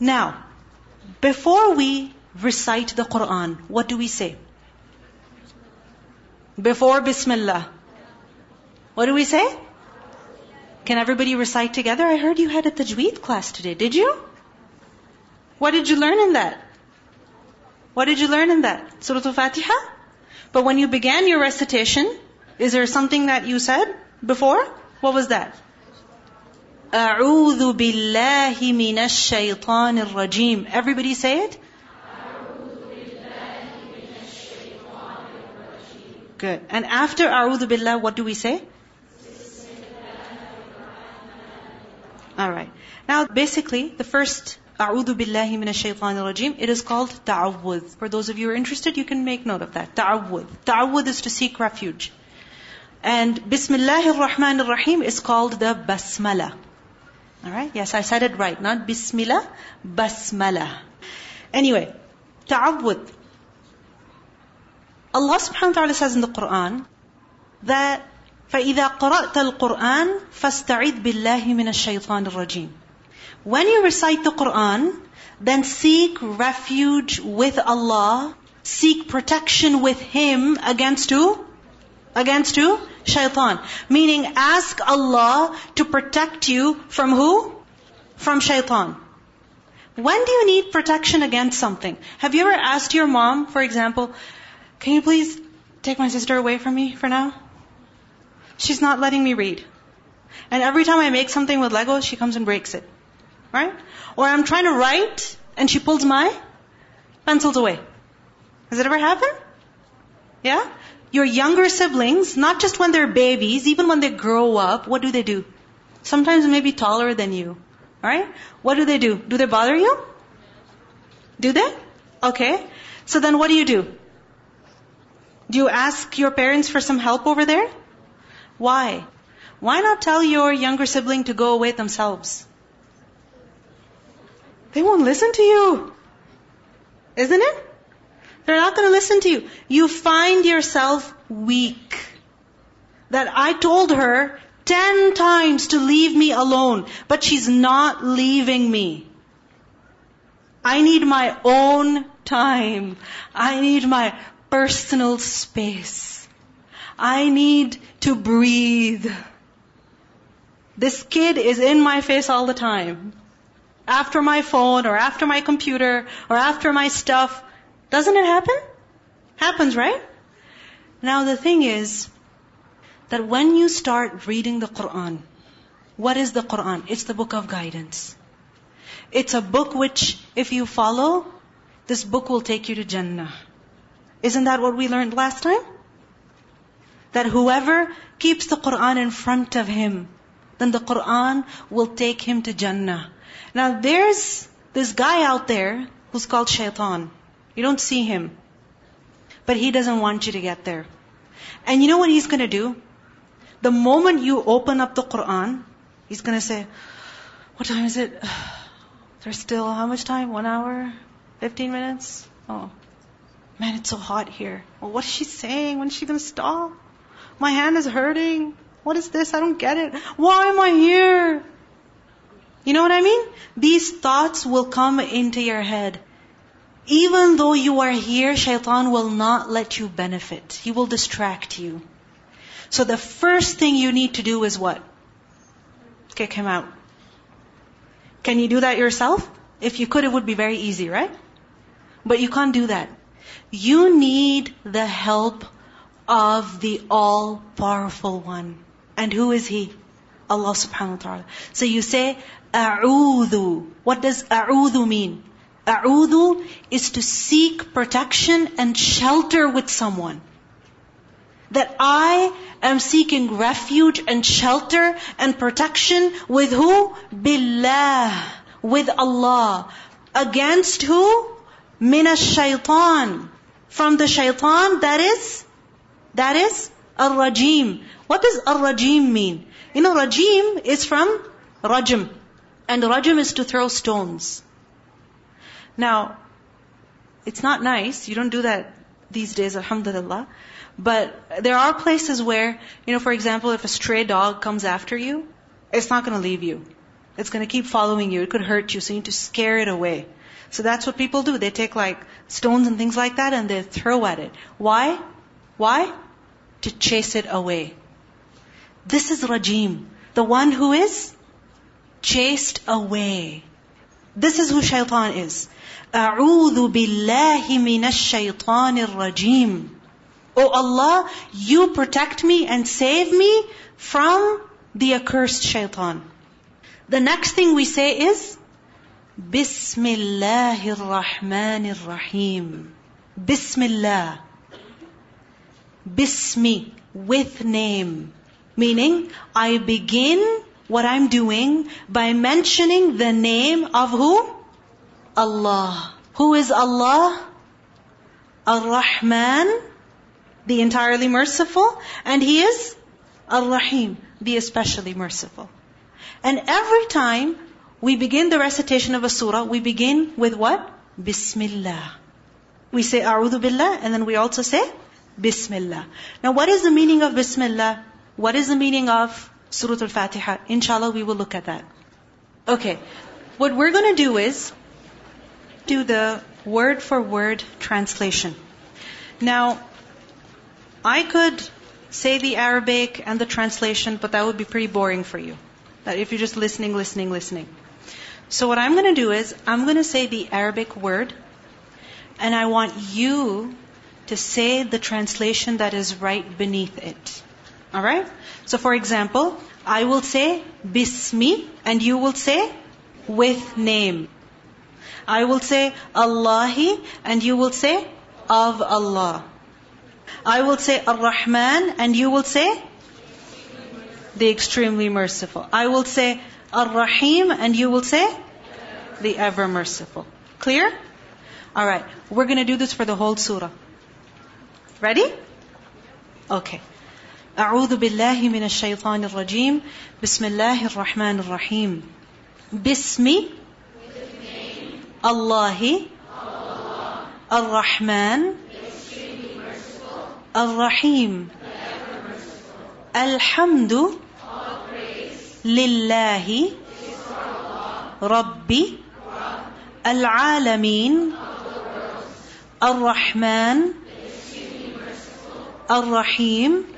Now, before we recite the Quran, what do we say? Before Bismillah. What do we say? Can everybody recite together? I heard you had a tajweed class today. Did you? What did you learn in that? What did you learn in that? Surah Al-Fatiha? But when you began your recitation, is there something that you said before? What was that? أعوذ بالله من الشيطان الرجيم. Everybody say it? Good. And after أعوذ بالله, what do we say? Alright. Now basically, the first أعوذ بالله من الشيطان الرجيم, it is called ta'awudh. For those of you who are interested, you can make note of that. Ta'awudh. Ta'awudh is to seek refuge. And Bismillah ar-Rahman ar-Rahim is called the Basmala. Alright? Yes, I said it right. Not Bismillah, Basmala. Anyway, Ta'awud. Allah subhanahu wa ta'ala says in the Quran that فَإِذَا قَرَأْتَ الْقُرْآنَ فَاسْتَعِذْ بِاللَّهِ مِنَ الشَّيْطَانِ الرَّجِيمِ When you recite the Quran, then seek refuge with Allah, seek protection with Him against who? Against who? Shaitan. Meaning ask Allah to protect you from who? From shaitan. When do you need protection against something? Have you ever asked your mom, for example, can you please take my sister away from me for now? She's not letting me read. And every time I make something with Lego, she comes and breaks it. Right? Or I'm trying to write and she pulls my pencils away. Has it ever happened? Yeah? Your younger siblings, not just when they're babies, even when they grow up, what do they do? Sometimes maybe taller than you. Right? What do they do? Do they bother you? Do they? Okay. So then what do you do? Do you ask your parents for some help over there? Why? Why not tell your younger sibling to go away themselves? They won't listen to you. Isn't it? They're not going to listen to you. You find yourself weak. That I told her ten times to leave me alone, but she's not leaving me. I need my own time. I need my personal space. I need to breathe. This kid is in my face all the time. After my phone or after my computer or after my stuff, doesn't it happen? Happens, right? Now the thing is that when you start reading the Quran, what is the Quran? It's the book of guidance. It's a book which, if you follow, this book will take you to Jannah. Isn't that what we learned last time? That whoever keeps the Quran in front of him, then the Quran will take him to Jannah. Now there's this guy out there who's called Shaitan. You don't see him. But he doesn't want you to get there. And you know what he's going to do? The moment you open up the Quran, he's going to say, What time is it? There's still how much time? One hour? Fifteen minutes? Oh. Man, it's so hot here. Well, what is she saying? When is she going to stop? My hand is hurting. What is this? I don't get it. Why am I here? You know what I mean? These thoughts will come into your head. Even though you are here, shaitan will not let you benefit. He will distract you. So the first thing you need to do is what? Kick him out. Can you do that yourself? If you could, it would be very easy, right? But you can't do that. You need the help of the all-powerful one. And who is He? Allah subhanahu wa ta'ala. So you say, A'udhu. What does A'udhu mean? A'udhu is to seek protection and shelter with someone. That I am seeking refuge and shelter and protection with who? Billah. With Allah. Against who? Mina shaitan. From the shaitan that is, that is ar-rajim. What does ar-rajim mean? You know, rajim is from rajim. And rajim is to throw stones. Now, it's not nice. You don't do that these days, alhamdulillah. But there are places where, you know, for example, if a stray dog comes after you, it's not going to leave you. It's going to keep following you. It could hurt you, so you need to scare it away. So that's what people do. They take like stones and things like that and they throw at it. Why? Why? To chase it away. This is Rajim. The one who is chased away. This is who shaitan is. أعوذ بالله من الشيطان الرجيم. Oh Allah, you protect me and save me from the accursed shaitan. The next thing we say is Bismillahir Rahmanir Rahim. Bismillah. Bismi, with name. Meaning, I begin what I'm doing by mentioning the name of who? Allah. Who is Allah? Ar-Rahman, the entirely merciful, and He is Ar-Rahim, the especially merciful. And every time we begin the recitation of a surah, we begin with what? Bismillah. We say A'udhu Billah and then we also say Bismillah. Now what is the meaning of Bismillah? What is the meaning of Surah Al-Fatiha? Inshallah we will look at that. Okay. What we're going to do is do the word for word translation. Now, I could say the Arabic and the translation, but that would be pretty boring for you. That if you're just listening, listening, listening. So what I'm going to do is, I'm going to say the Arabic word, and I want you to say the translation that is right beneath it. Alright? So for example, I will say Bismi, and you will say with name. I will say Allahi, and you will say of Allah. I will say Ar-Rahman, and you will say the extremely merciful. I will say Ar-Rahim, and you will say the ever merciful. Clear? Alright, we're gonna do this for the whole surah. Ready? Okay. أعوذ بالله من الشيطان الرجيم. بسم الله الرحمن الرحيم. بسم الله الرحمن الرحيم. الحمد لله رب العالمين. الرحمن الرحيم.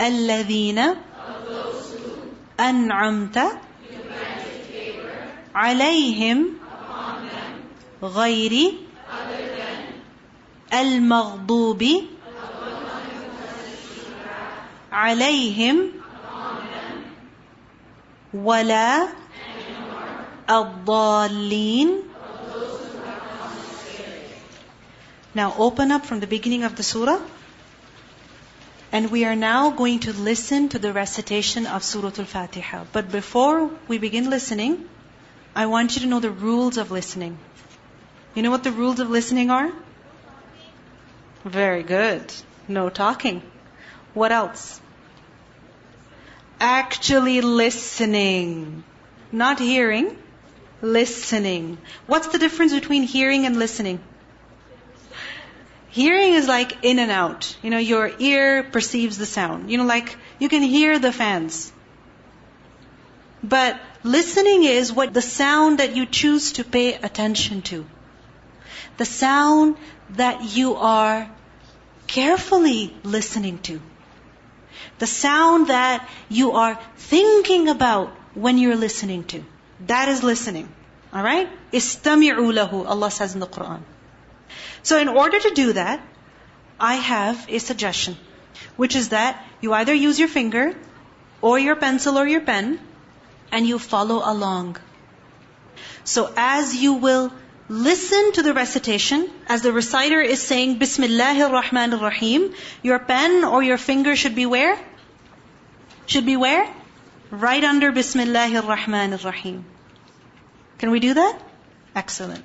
الذين أنعمت عليهم غير المغضوب عليهم ولا الضالين Now open up from the beginning of the surah. And we are now going to listen to the recitation of Surah Al-Fatiha. But before we begin listening, I want you to know the rules of listening. You know what the rules of listening are? Very good. No talking. What else? Actually listening. Not hearing, listening. What's the difference between hearing and listening? Hearing is like in and out. You know, your ear perceives the sound. You know, like you can hear the fans. But listening is what the sound that you choose to pay attention to. The sound that you are carefully listening to. The sound that you are thinking about when you're listening to. That is listening. Alright? Istami'u lahu, Allah says in the Quran. So in order to do that, I have a suggestion, which is that you either use your finger or your pencil or your pen and you follow along. So as you will listen to the recitation, as the reciter is saying Bismillahir Rahmanir Rahim, your pen or your finger should be where? Should be where? right under Bismillahir Rahmanir Rahim. Can we do that? Excellent.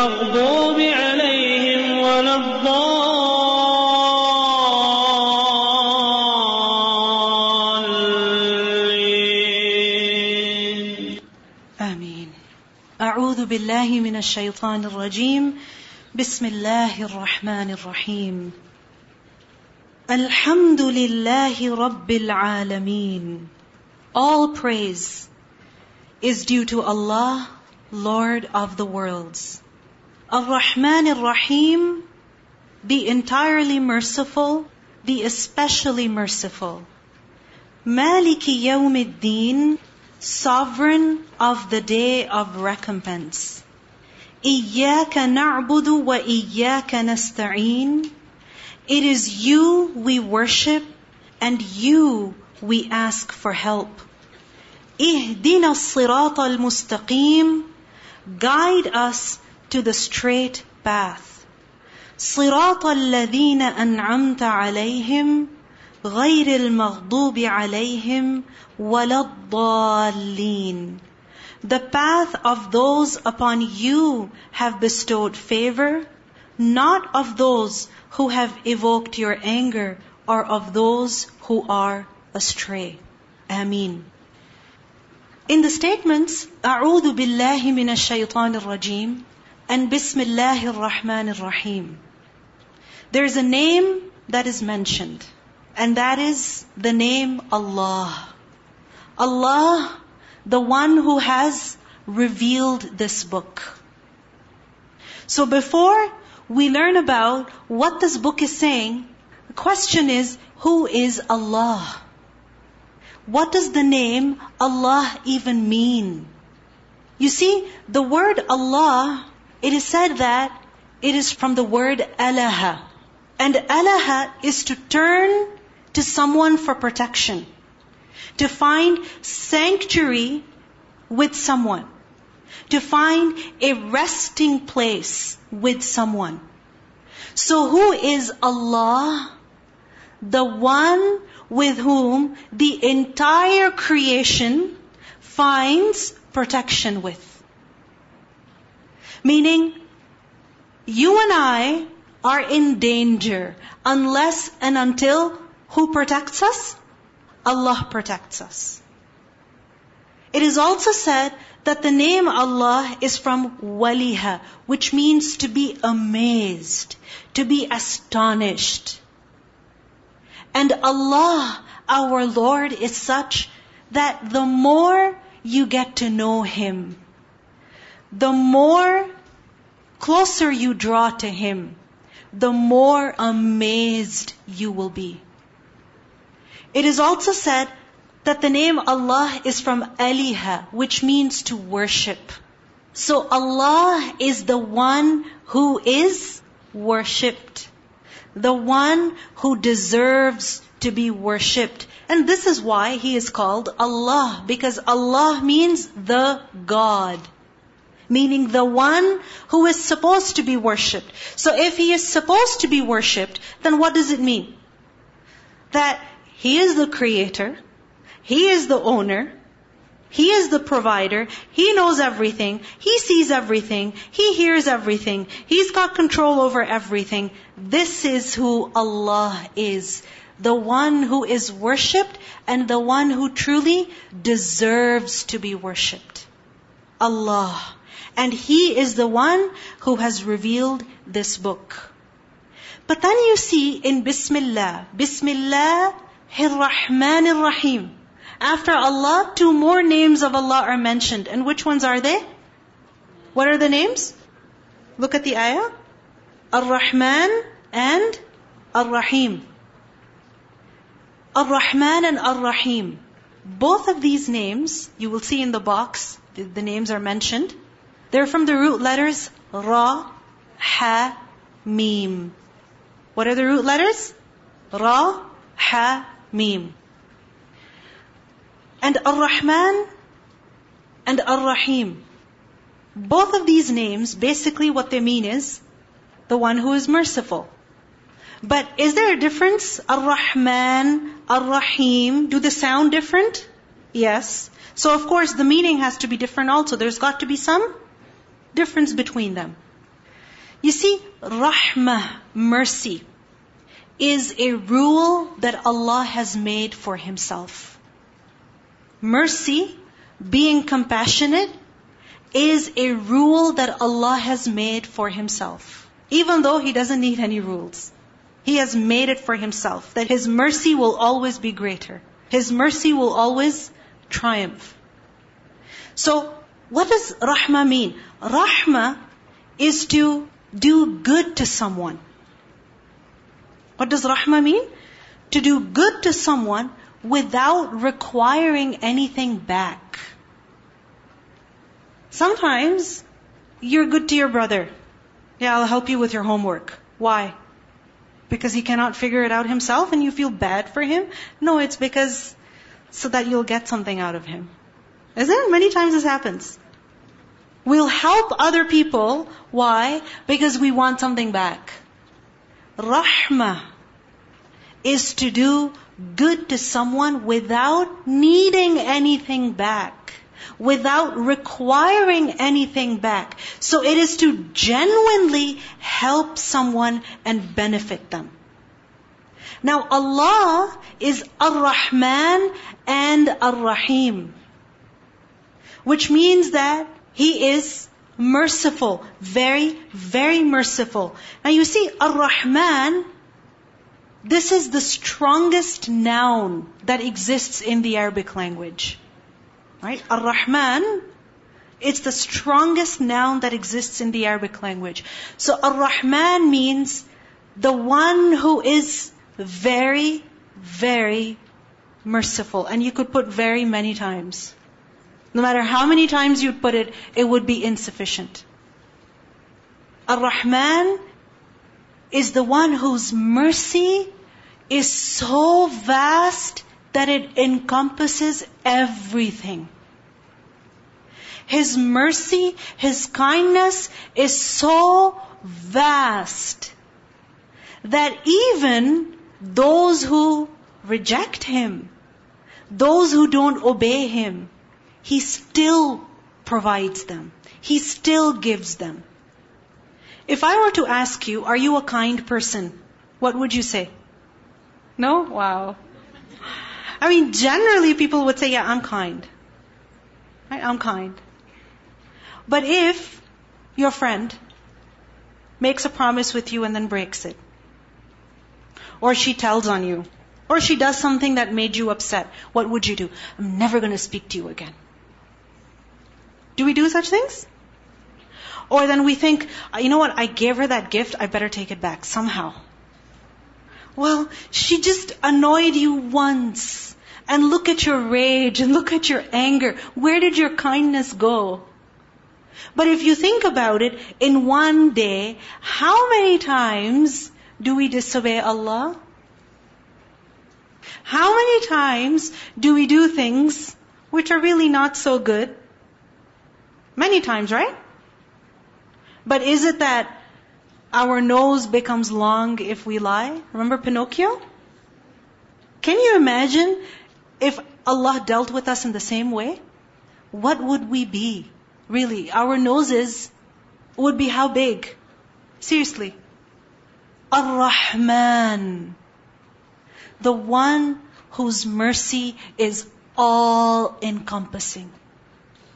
المغضوب عليهم ولا الضالين آمين. أعوذ بالله من الشيطان الرجيم. بسم الله الرحمن الرحيم. الحمد لله رب العالمين. All praise is due to Allah, Lord of the worlds. Ar-Rahman al-Rahim, the entirely merciful, the especially merciful. Maliki Yawmiddin, sovereign of the day of recompense. Iyaka na'budu wa iyaka nasta'in. It is you we worship and you we ask for help. Ihdina al-mustaqim. Guide us to the straight path. صراط الذين أنعمت عليهم غير المغضوب عليهم ولا الضالين. The path of those upon you have bestowed favor, not of those who have evoked your anger or of those who are astray. Ameen. In the statements, أعوذ بالله من الشيطان الرجيم and Bismillahir Rahmanir Rahim. There's a name that is mentioned, and that is the name Allah. Allah, the one who has revealed this book. So before we learn about what this book is saying, the question is, who is Allah? What does the name Allah even mean? You see, the word Allah it is said that it is from the word alaha. And alaha is to turn to someone for protection. To find sanctuary with someone. To find a resting place with someone. So who is Allah? The one with whom the entire creation finds protection with. Meaning, you and I are in danger unless and until who protects us? Allah protects us. It is also said that the name Allah is from waliha, which means to be amazed, to be astonished. And Allah, our Lord, is such that the more you get to know Him, the more closer you draw to Him, the more amazed you will be. It is also said that the name Allah is from Aliha, which means to worship. So Allah is the one who is worshipped. The one who deserves to be worshipped. And this is why He is called Allah, because Allah means the God. Meaning the one who is supposed to be worshipped. So if He is supposed to be worshipped, then what does it mean? That He is the creator, He is the owner, He is the provider, He knows everything, He sees everything, He hears everything, He's got control over everything. This is who Allah is. The one who is worshipped and the one who truly deserves to be worshipped. Allah. And He is the one who has revealed this book. But then you see in Bismillah, Bismillah Rahman Rahim. After Allah, two more names of Allah are mentioned. And which ones are they? What are the names? Look at the ayah. Ar-Rahman and Ar-Rahim. Ar-Rahman and Ar-Rahim. both of these names, you will see in the box, the, the names are mentioned. They're from the root letters Ra, Ha, Mim. What are the root letters? Ra, Ha, Mim. And Ar-Rahman and Ar-Rahim. Both of these names, basically what they mean is the one who is merciful. But is there a difference? Ar-Rahman, Ar-Rahim, do they sound different? Yes. So of course the meaning has to be different also. There's got to be some difference between them. You see, Rahmah, mercy, is a rule that Allah has made for Himself. Mercy, being compassionate, is a rule that Allah has made for Himself. Even though He doesn't need any rules. He has made it for himself, that his mercy will always be greater. His mercy will always triumph. So, what does rahmah mean? Rahmah is to do good to someone. What does rahmah mean? To do good to someone without requiring anything back. Sometimes you're good to your brother. Yeah, I'll help you with your homework. Why? because he cannot figure it out himself and you feel bad for him? No, it's because so that you'll get something out of him. Isn't it? Many times this happens. We'll help other people. Why? Because we want something back. Rahmah is to do good to someone without needing anything back without requiring anything back. So it is to genuinely help someone and benefit them. Now Allah is Ar-Rahman and Ar-Rahim. Which means that He is merciful. Very, very merciful. Now you see, Ar-Rahman, this is the strongest noun that exists in the Arabic language. Right? Ar-Rahman, it's the strongest noun that exists in the Arabic language. So Ar-Rahman means the one who is very, very merciful. And you could put very many times. No matter how many times you put it, it would be insufficient. Ar-Rahman is the one whose mercy is so vast that it encompasses everything. His mercy, His kindness is so vast that even those who reject Him, those who don't obey Him, He still provides them. He still gives them. If I were to ask you, are you a kind person? What would you say? No? Wow. I mean, generally people would say, yeah, I'm kind. Right? I'm kind. But if your friend makes a promise with you and then breaks it, or she tells on you, or she does something that made you upset, what would you do? I'm never going to speak to you again. Do we do such things? Or then we think, uh, you know what, I gave her that gift, I better take it back somehow. Well, she just annoyed you once and look at your rage and look at your anger. Where did your kindness go? But if you think about it, in one day, how many times do we disobey Allah? How many times do we do things which are really not so good? Many times, right? But is it that our nose becomes long if we lie? Remember Pinocchio? Can you imagine if Allah dealt with us in the same way, what would we be? Really, our noses would be how big? Seriously. Ar-Rahman. The one whose mercy is all encompassing.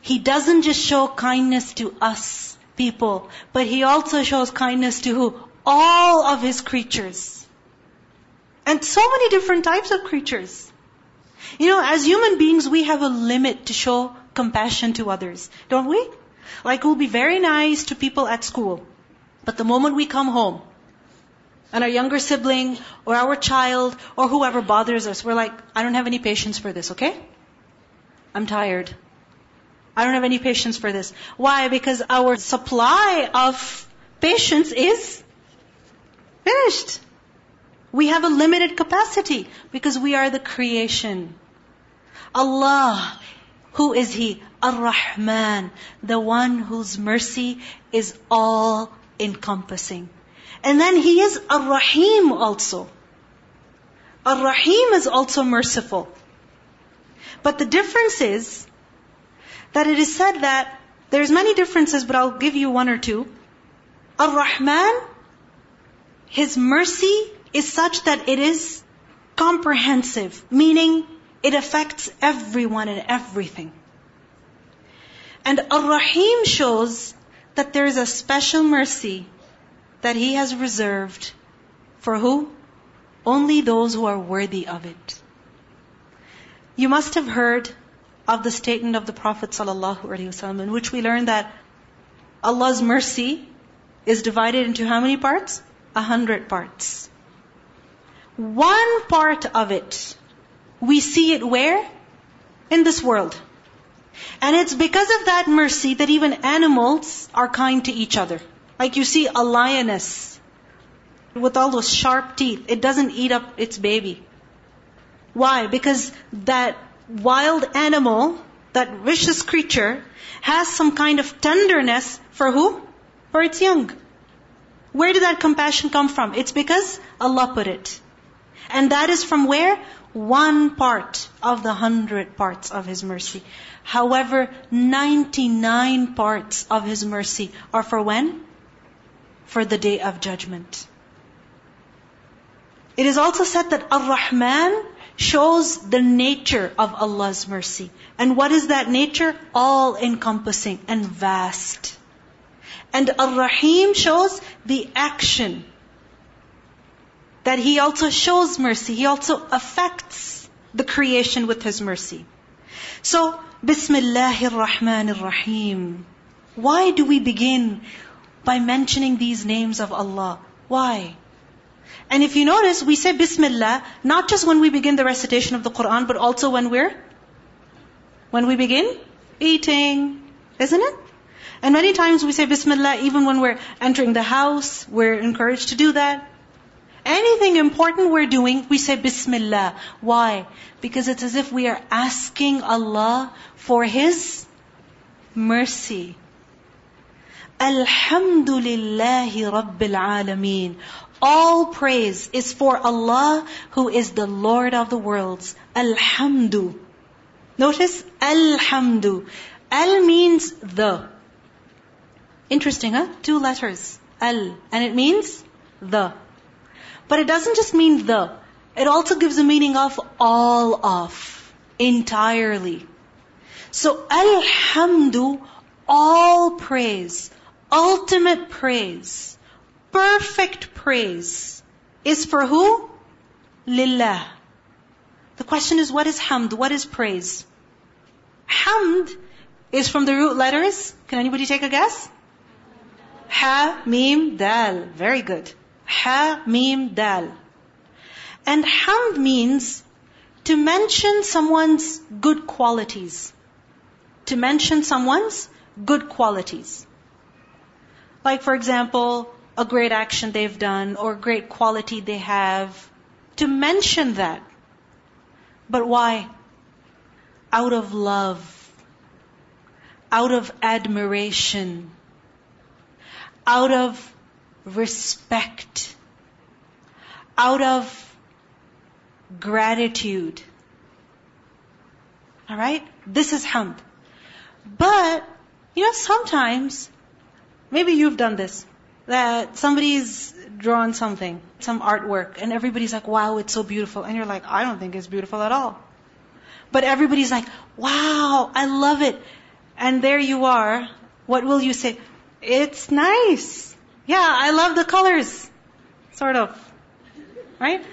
He doesn't just show kindness to us people, but He also shows kindness to who? All of His creatures. And so many different types of creatures. You know, as human beings, we have a limit to show compassion to others, don't we? Like we'll be very nice to people at school. But the moment we come home, and our younger sibling, or our child, or whoever bothers us, we're like, I don't have any patience for this, okay? I'm tired. I don't have any patience for this. Why? Because our supply of patience is finished. We have a limited capacity because we are the creation. Allah, who is He? Ar-Rahman, the one whose mercy is all encompassing. And then He is Ar-Rahim also. Ar-Rahim is also merciful. But the difference is that it is said that there's many differences, but I'll give you one or two. Ar-Rahman, His mercy is such that it is comprehensive, meaning it affects everyone and everything. And Ar-Rahim shows that there is a special mercy that He has reserved for who? Only those who are worthy of it. You must have heard of the statement of the Prophet ﷺ in which we learn that Allah's mercy is divided into how many parts? A hundred parts. One part of it, we see it where? In this world. And it's because of that mercy that even animals are kind to each other. Like you see a lioness with all those sharp teeth, it doesn't eat up its baby. Why? Because that wild animal, that vicious creature, has some kind of tenderness for who? For its young. Where did that compassion come from? It's because Allah put it. And that is from where? One part of the hundred parts of His mercy. However, 99 parts of His mercy are for when? For the day of judgment. It is also said that Ar-Rahman shows the nature of Allah's mercy. And what is that nature? All encompassing and vast. And Ar-Rahim shows the action. That He also shows mercy. He also affects the creation with His mercy. So, Bismillahir Rahmanir Rahim. Why do we begin by mentioning these names of Allah? Why? And if you notice, we say Bismillah, not just when we begin the recitation of the Quran, but also when we're, when we begin eating, isn't it? And many times we say Bismillah even when we're entering the house, we're encouraged to do that. Anything important we're doing, we say Bismillah. Why? Because it's as if we are asking Allah for His mercy. Alhamdulillahi Rabbil Alameen. All praise is for Allah who is the Lord of the worlds. Alhamdu. Notice Alhamdu. Al means the. Interesting, huh? Two letters. Al. And it means the. But it doesn't just mean the. It also gives a meaning of all of. Entirely. So Alhamdu, all praise, ultimate praise, perfect praise is for who? Lillah. The question is, what is hamd? What is praise? Hamd is from the root letters. Can anybody take a guess? Ha, mim, dal. Very good. Ha, mim, dal. And hamd means to mention someone's good qualities. To mention someone's good qualities. Like for example, a great action they've done or great quality they have. To mention that. But why? Out of love. Out of admiration. Out of respect. Out of gratitude. Alright? This is hamd. But, you know, sometimes, maybe you've done this that somebody's drawn something, some artwork, and everybody's like, wow, it's so beautiful. And you're like, I don't think it's beautiful at all. But everybody's like, wow, I love it. And there you are. What will you say? It's nice. Yeah, I love the colors. Sort of. Right?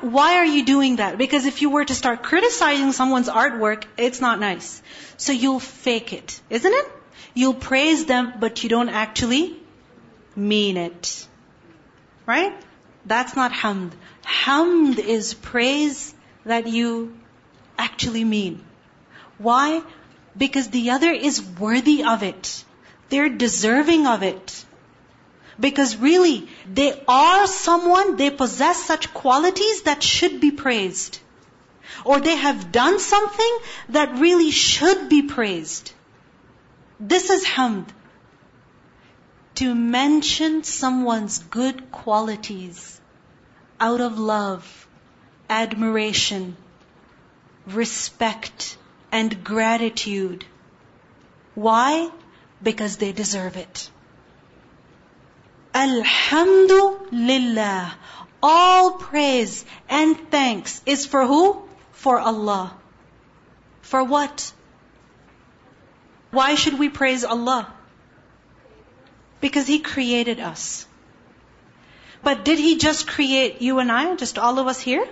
Why are you doing that? Because if you were to start criticizing someone's artwork, it's not nice. So you'll fake it, isn't it? You'll praise them, but you don't actually mean it. Right? That's not hamd. Hamd is praise that you actually mean. Why? Because the other is worthy of it. They're deserving of it. Because really, they are someone, they possess such qualities that should be praised. Or they have done something that really should be praised. This is hamd. To mention someone's good qualities out of love, admiration, respect, and gratitude. Why? Because they deserve it. Alhamdulillah. All praise and thanks is for who? For Allah. For what? Why should we praise Allah? Because He created us. But did He just create you and I, just all of us here?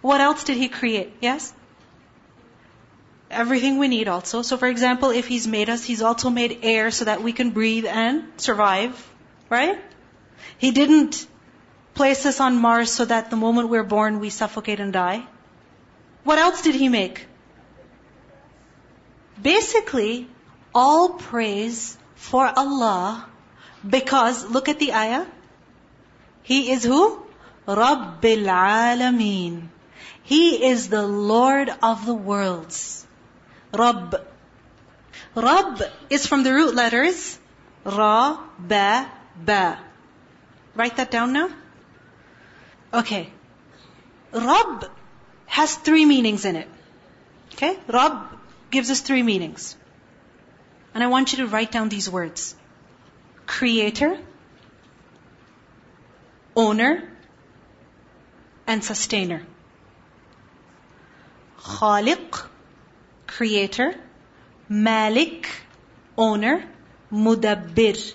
What else did He create? Yes? Everything we need also. So for example, if He's made us, He's also made air so that we can breathe and survive. Right? He didn't place us on Mars so that the moment we're born we suffocate and die. What else did He make? Basically, all praise for Allah because, look at the ayah. He is who? Rabbil Alameen. He is the Lord of the worlds. Rabb. Rabb is from the root letters Ra, Ba, Ba. Write that down now. Okay. Rabb has three meanings in it. Okay? Rabb gives us three meanings. And I want you to write down these words. Creator, owner, and sustainer. Khaliq, creator, Malik, owner, Mudabbir,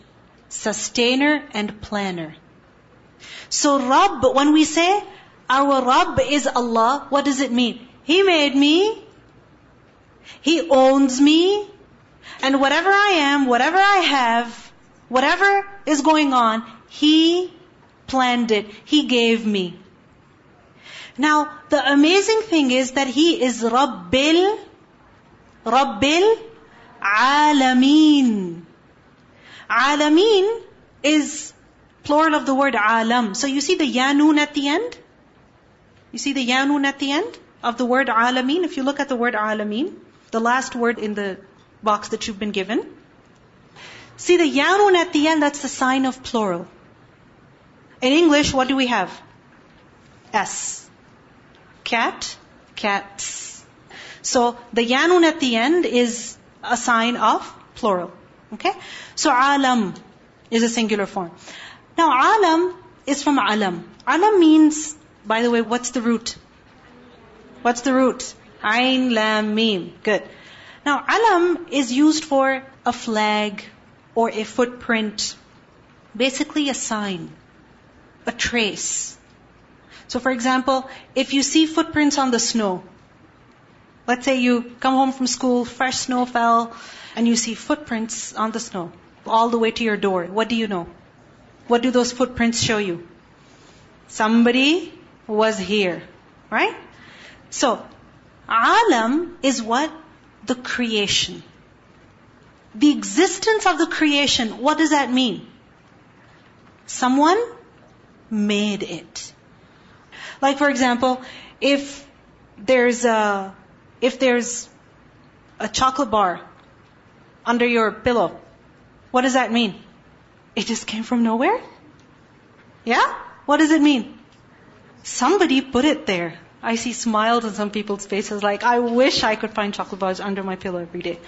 sustainer and planner. So Rabb, when we say our Rabb is Allah, what does it mean? He made me. He owns me. And whatever I am, whatever I have, whatever is going on, He planned it. He gave me. Now, the amazing thing is that He is Rabbil, Rabbil Alameen. Alameen is plural of the word alam. So you see the yanun at the end? You see the yanun at the end of the word alameen? If you look at the word alameen, the last word in the box that you've been given. See the yanun at the end, that's the sign of plural. In English, what do we have? S. Cat, cats. So the yanun at the end is a sign of plural. Okay? So alam is a singular form. Now alam is from alam. Alam means, by the way, what's the root? What's the root? Ain, lam, mim. Good. Now, alam is used for a flag or a footprint, basically a sign, a trace. So for example, if you see footprints on the snow, let's say you come home from school, fresh snow fell, and you see footprints on the snow, all the way to your door, what do you know? What do those footprints show you? Somebody was here, right? So, alam is what? the creation. The existence of the creation, what does that mean? Someone made it. Like for example, if there's a, if there's a chocolate bar under your pillow, what does that mean? It just came from nowhere? Yeah? What does it mean? Somebody put it there. I see smiles on some people's faces like, I wish I could find chocolate bars under my pillow every day.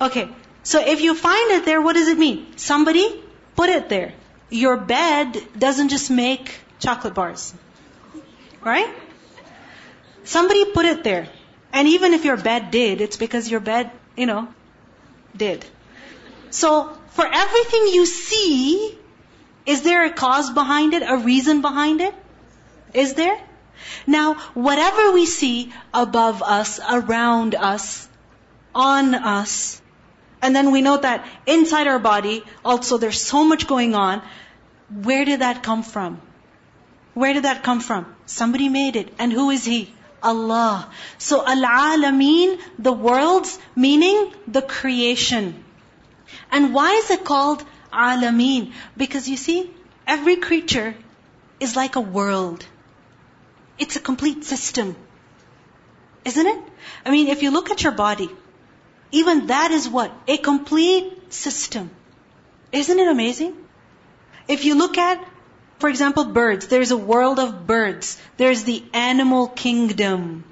Okay, so if you find it there, what does it mean? Somebody put it there. Your bed doesn't just make chocolate bars. Right? Somebody put it there. And even if your bed did, it's because your bed, you know, did. So, for everything you see, is there a cause behind it, a reason behind it? Is there? Now, whatever we see above us, around us, on us, and then we know that inside our body, also there's so much going on, where did that come from? Where did that come from? Somebody made it. And who is He? Allah. So Al-Alameen, the worlds, meaning the creation. And why is it called Alameen? Because you see, every creature is like a world. It's a complete system. Isn't it? I mean, if you look at your body, even that is what? A complete system. Isn't it amazing? If you look at, for example, birds, there's a world of birds. There's the animal kingdom.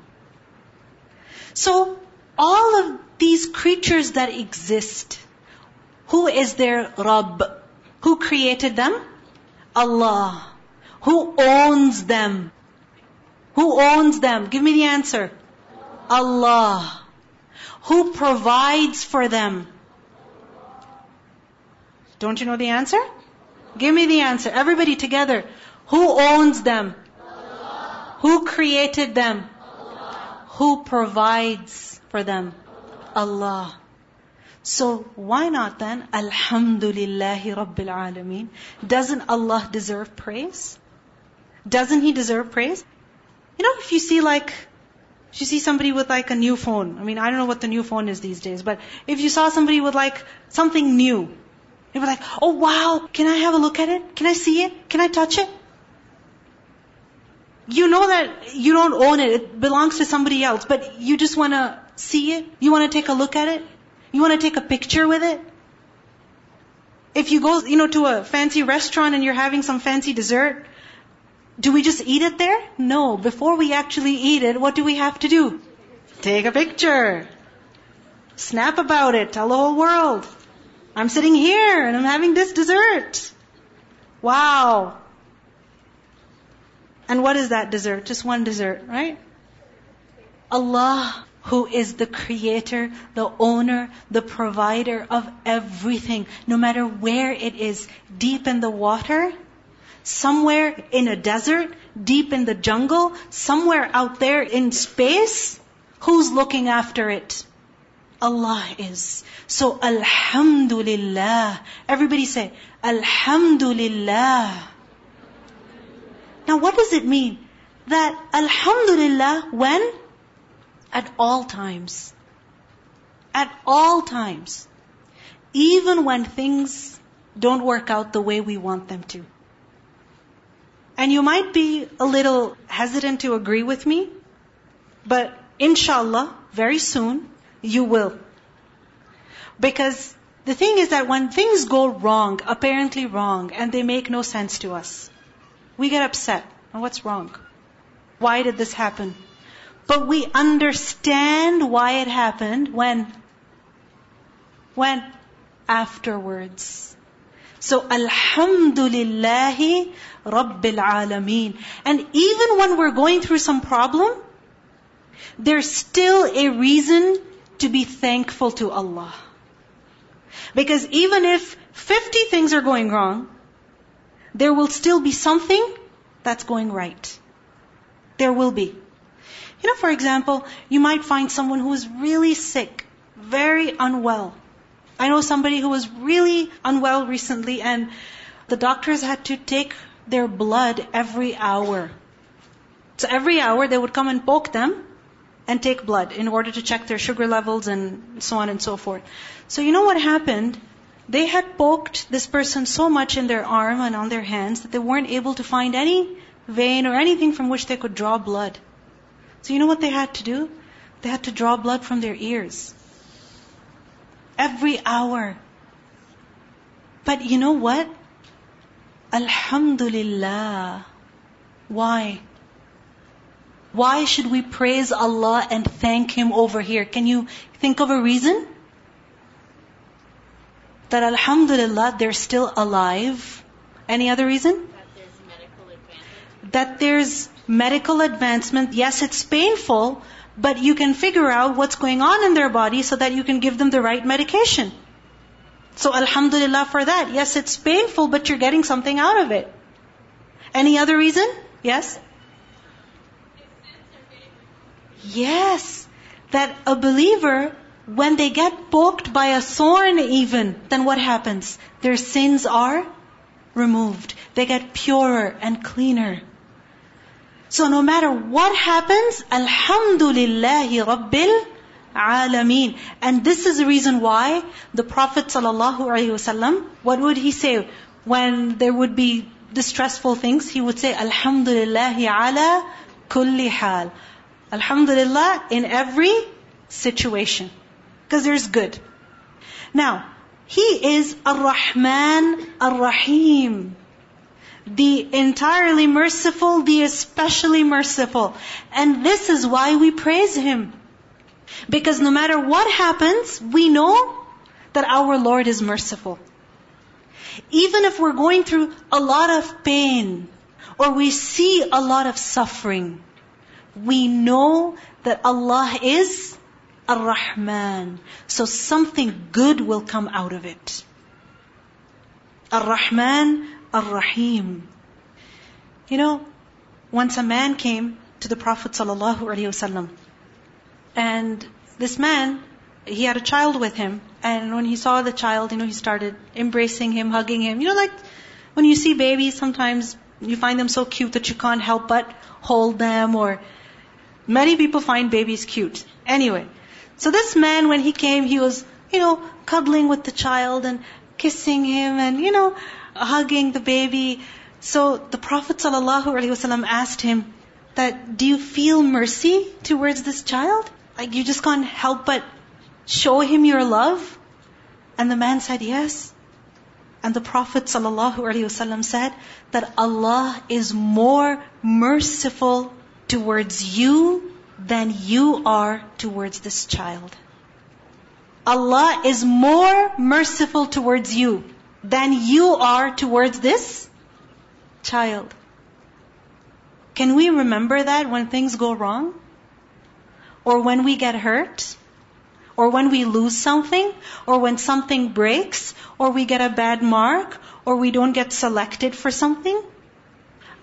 So, all of these creatures that exist, who is their Rabb? Who created them? Allah. Who owns them? Who owns them? Give me the answer. Allah. Who provides for them? Don't you know the answer? Give me the answer. Everybody together. Who owns them? Allah. Who created them? Allah. Who provides for them? Allah. So why not then? Alhamdulillahi Rabbil Alameen. Doesn't Allah deserve praise? Doesn't He deserve praise? You know, if you see like, if you see somebody with like a new phone, I mean, I don't know what the new phone is these days, but if you saw somebody with like something new, you'd be like, oh wow, can I have a look at it? Can I see it? Can I touch it? You know that you don't own it, it belongs to somebody else, but you just want to see it? You want to take a look at it? You want to take a picture with it? If you go, you know, to a fancy restaurant and you're having some fancy dessert, do we just eat it there? No. Before we actually eat it, what do we have to do? Take a picture. Snap about it. Tell the whole world. I'm sitting here and I'm having this dessert. Wow. And what is that dessert? Just one dessert, right? Allah, who is the creator, the owner, the provider of everything, no matter where it is, deep in the water, somewhere in a desert, deep in the jungle, somewhere out there in space, who's looking after it? Allah is. So Alhamdulillah. Everybody say, Alhamdulillah. Now what does it mean? That Alhamdulillah when? At all times. At all times. Even when things don't work out the way we want them to. And you might be a little hesitant to agree with me, but inshallah, very soon, you will. Because the thing is that when things go wrong, apparently wrong, and they make no sense to us, we get upset. And what's wrong? Why did this happen? But we understand why it happened when? When? Afterwards. So, Alhamdulillahi Rabbil Alameen. And even when we're going through some problem, there's still a reason to be thankful to Allah. Because even if 50 things are going wrong, there will still be something that's going right. There will be. You know, for example, you might find someone who is really sick, very unwell. I know somebody who was really unwell recently and the doctors had to take their blood every hour. So every hour they would come and poke them and take blood in order to check their sugar levels and so on and so forth. So you know what happened? They had poked this person so much in their arm and on their hands that they weren't able to find any vein or anything from which they could draw blood. So you know what they had to do? They had to draw blood from their ears. Every hour. But you know what? Alhamdulillah. Why? Why should we praise Allah and thank Him over here? Can you think of a reason? That Alhamdulillah, they're still alive. Any other reason? That there's medical advancement. Yes, it's painful, but you can figure out what's going on in their body so that you can give them the right medication. So alhamdulillah for that. Yes, it's painful, but you're getting something out of it. Any other reason? Yes? Yes. That a believer, when they get poked by a thorn even, then what happens? Their sins are removed. They get purer and cleaner. So no matter what happens, Alhamdulillahi Rabbil Alameen. And this is the reason why the Prophet ﷺ, what would he say? When there would be distressful things, he would say, Alhamdulillahi ala kulli hal. Alhamdulillah in every situation. Because there's good. Now, He is Ar-Rahman Ar-Rahim. The entirely merciful, the especially merciful. And this is why we praise Him. Because no matter what happens, we know that our Lord is merciful. Even if we're going through a lot of pain, or we see a lot of suffering, we know that Allah is Ar-Rahman. So something good will come out of it. Ar-Rahman, Ar-Rahim. You know, once a man came to the Prophet ﷺ, and this man, he had a child with him, and when he saw the child, you know, he started embracing him, hugging him. You know, like when you see babies, sometimes you find them so cute that you can't help but hold them, or many people find babies cute. Anyway, so this man, when he came, he was, you know, cuddling with the child and kissing him and, you know, hugging the baby. So the Prophet ﷺ asked him that, do you feel mercy towards this child? Like you just can't help but show him your love? And the man said, yes. And the Prophet ﷺ said that Allah is more merciful towards you than you are towards this child. Allah is more merciful towards you than you are towards this child. Can we remember that when things go wrong? Or when we get hurt? Or when we lose something? Or when something breaks? Or we get a bad mark? Or we don't get selected for something?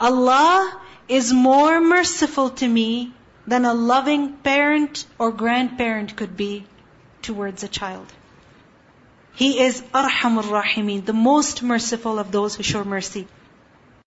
Allah is more merciful to me than a loving parent or grandparent could be towards a child. He is Arhamur Rahimin, the most merciful of those who show mercy.